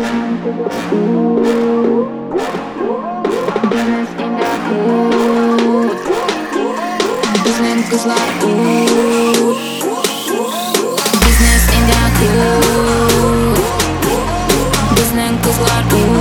Business the hood, Business in the hood, Business like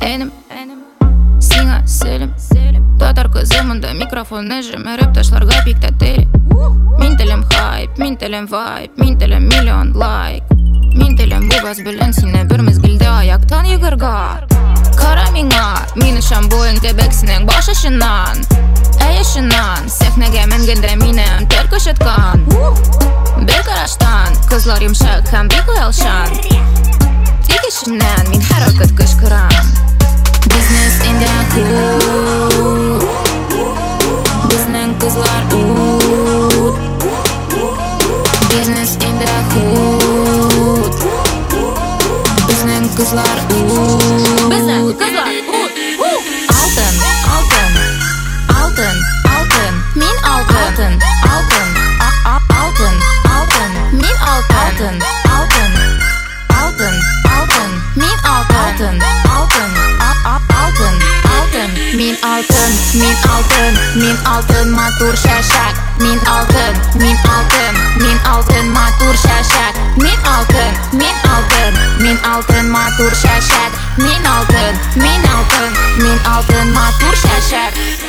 En Enem Сила селим Татар кызымында микрофон нежим Эрэп ташлар гайпик тэтэли Минтелем хайп, минтелем вайп Минтелем миллион лайк Минтелем бубас бэлэн сине бэр мэзгэлдэ аяктан югэрга Кара мина, мина шамбуэн тэбэк синэн баша шинан Эй шинан, сэх нэгэ мэнгэндэ минэн кызлар имшэк хэм бэку мин business in the hood Business goes lot мен алтын мен алтын мен алтын матур шашақ мен алтын мен алтын мен алтын матур шашақ мен алтын мен алтын мен алтын матур шашақ мен алтын мен алтын мен алтын матур шашақ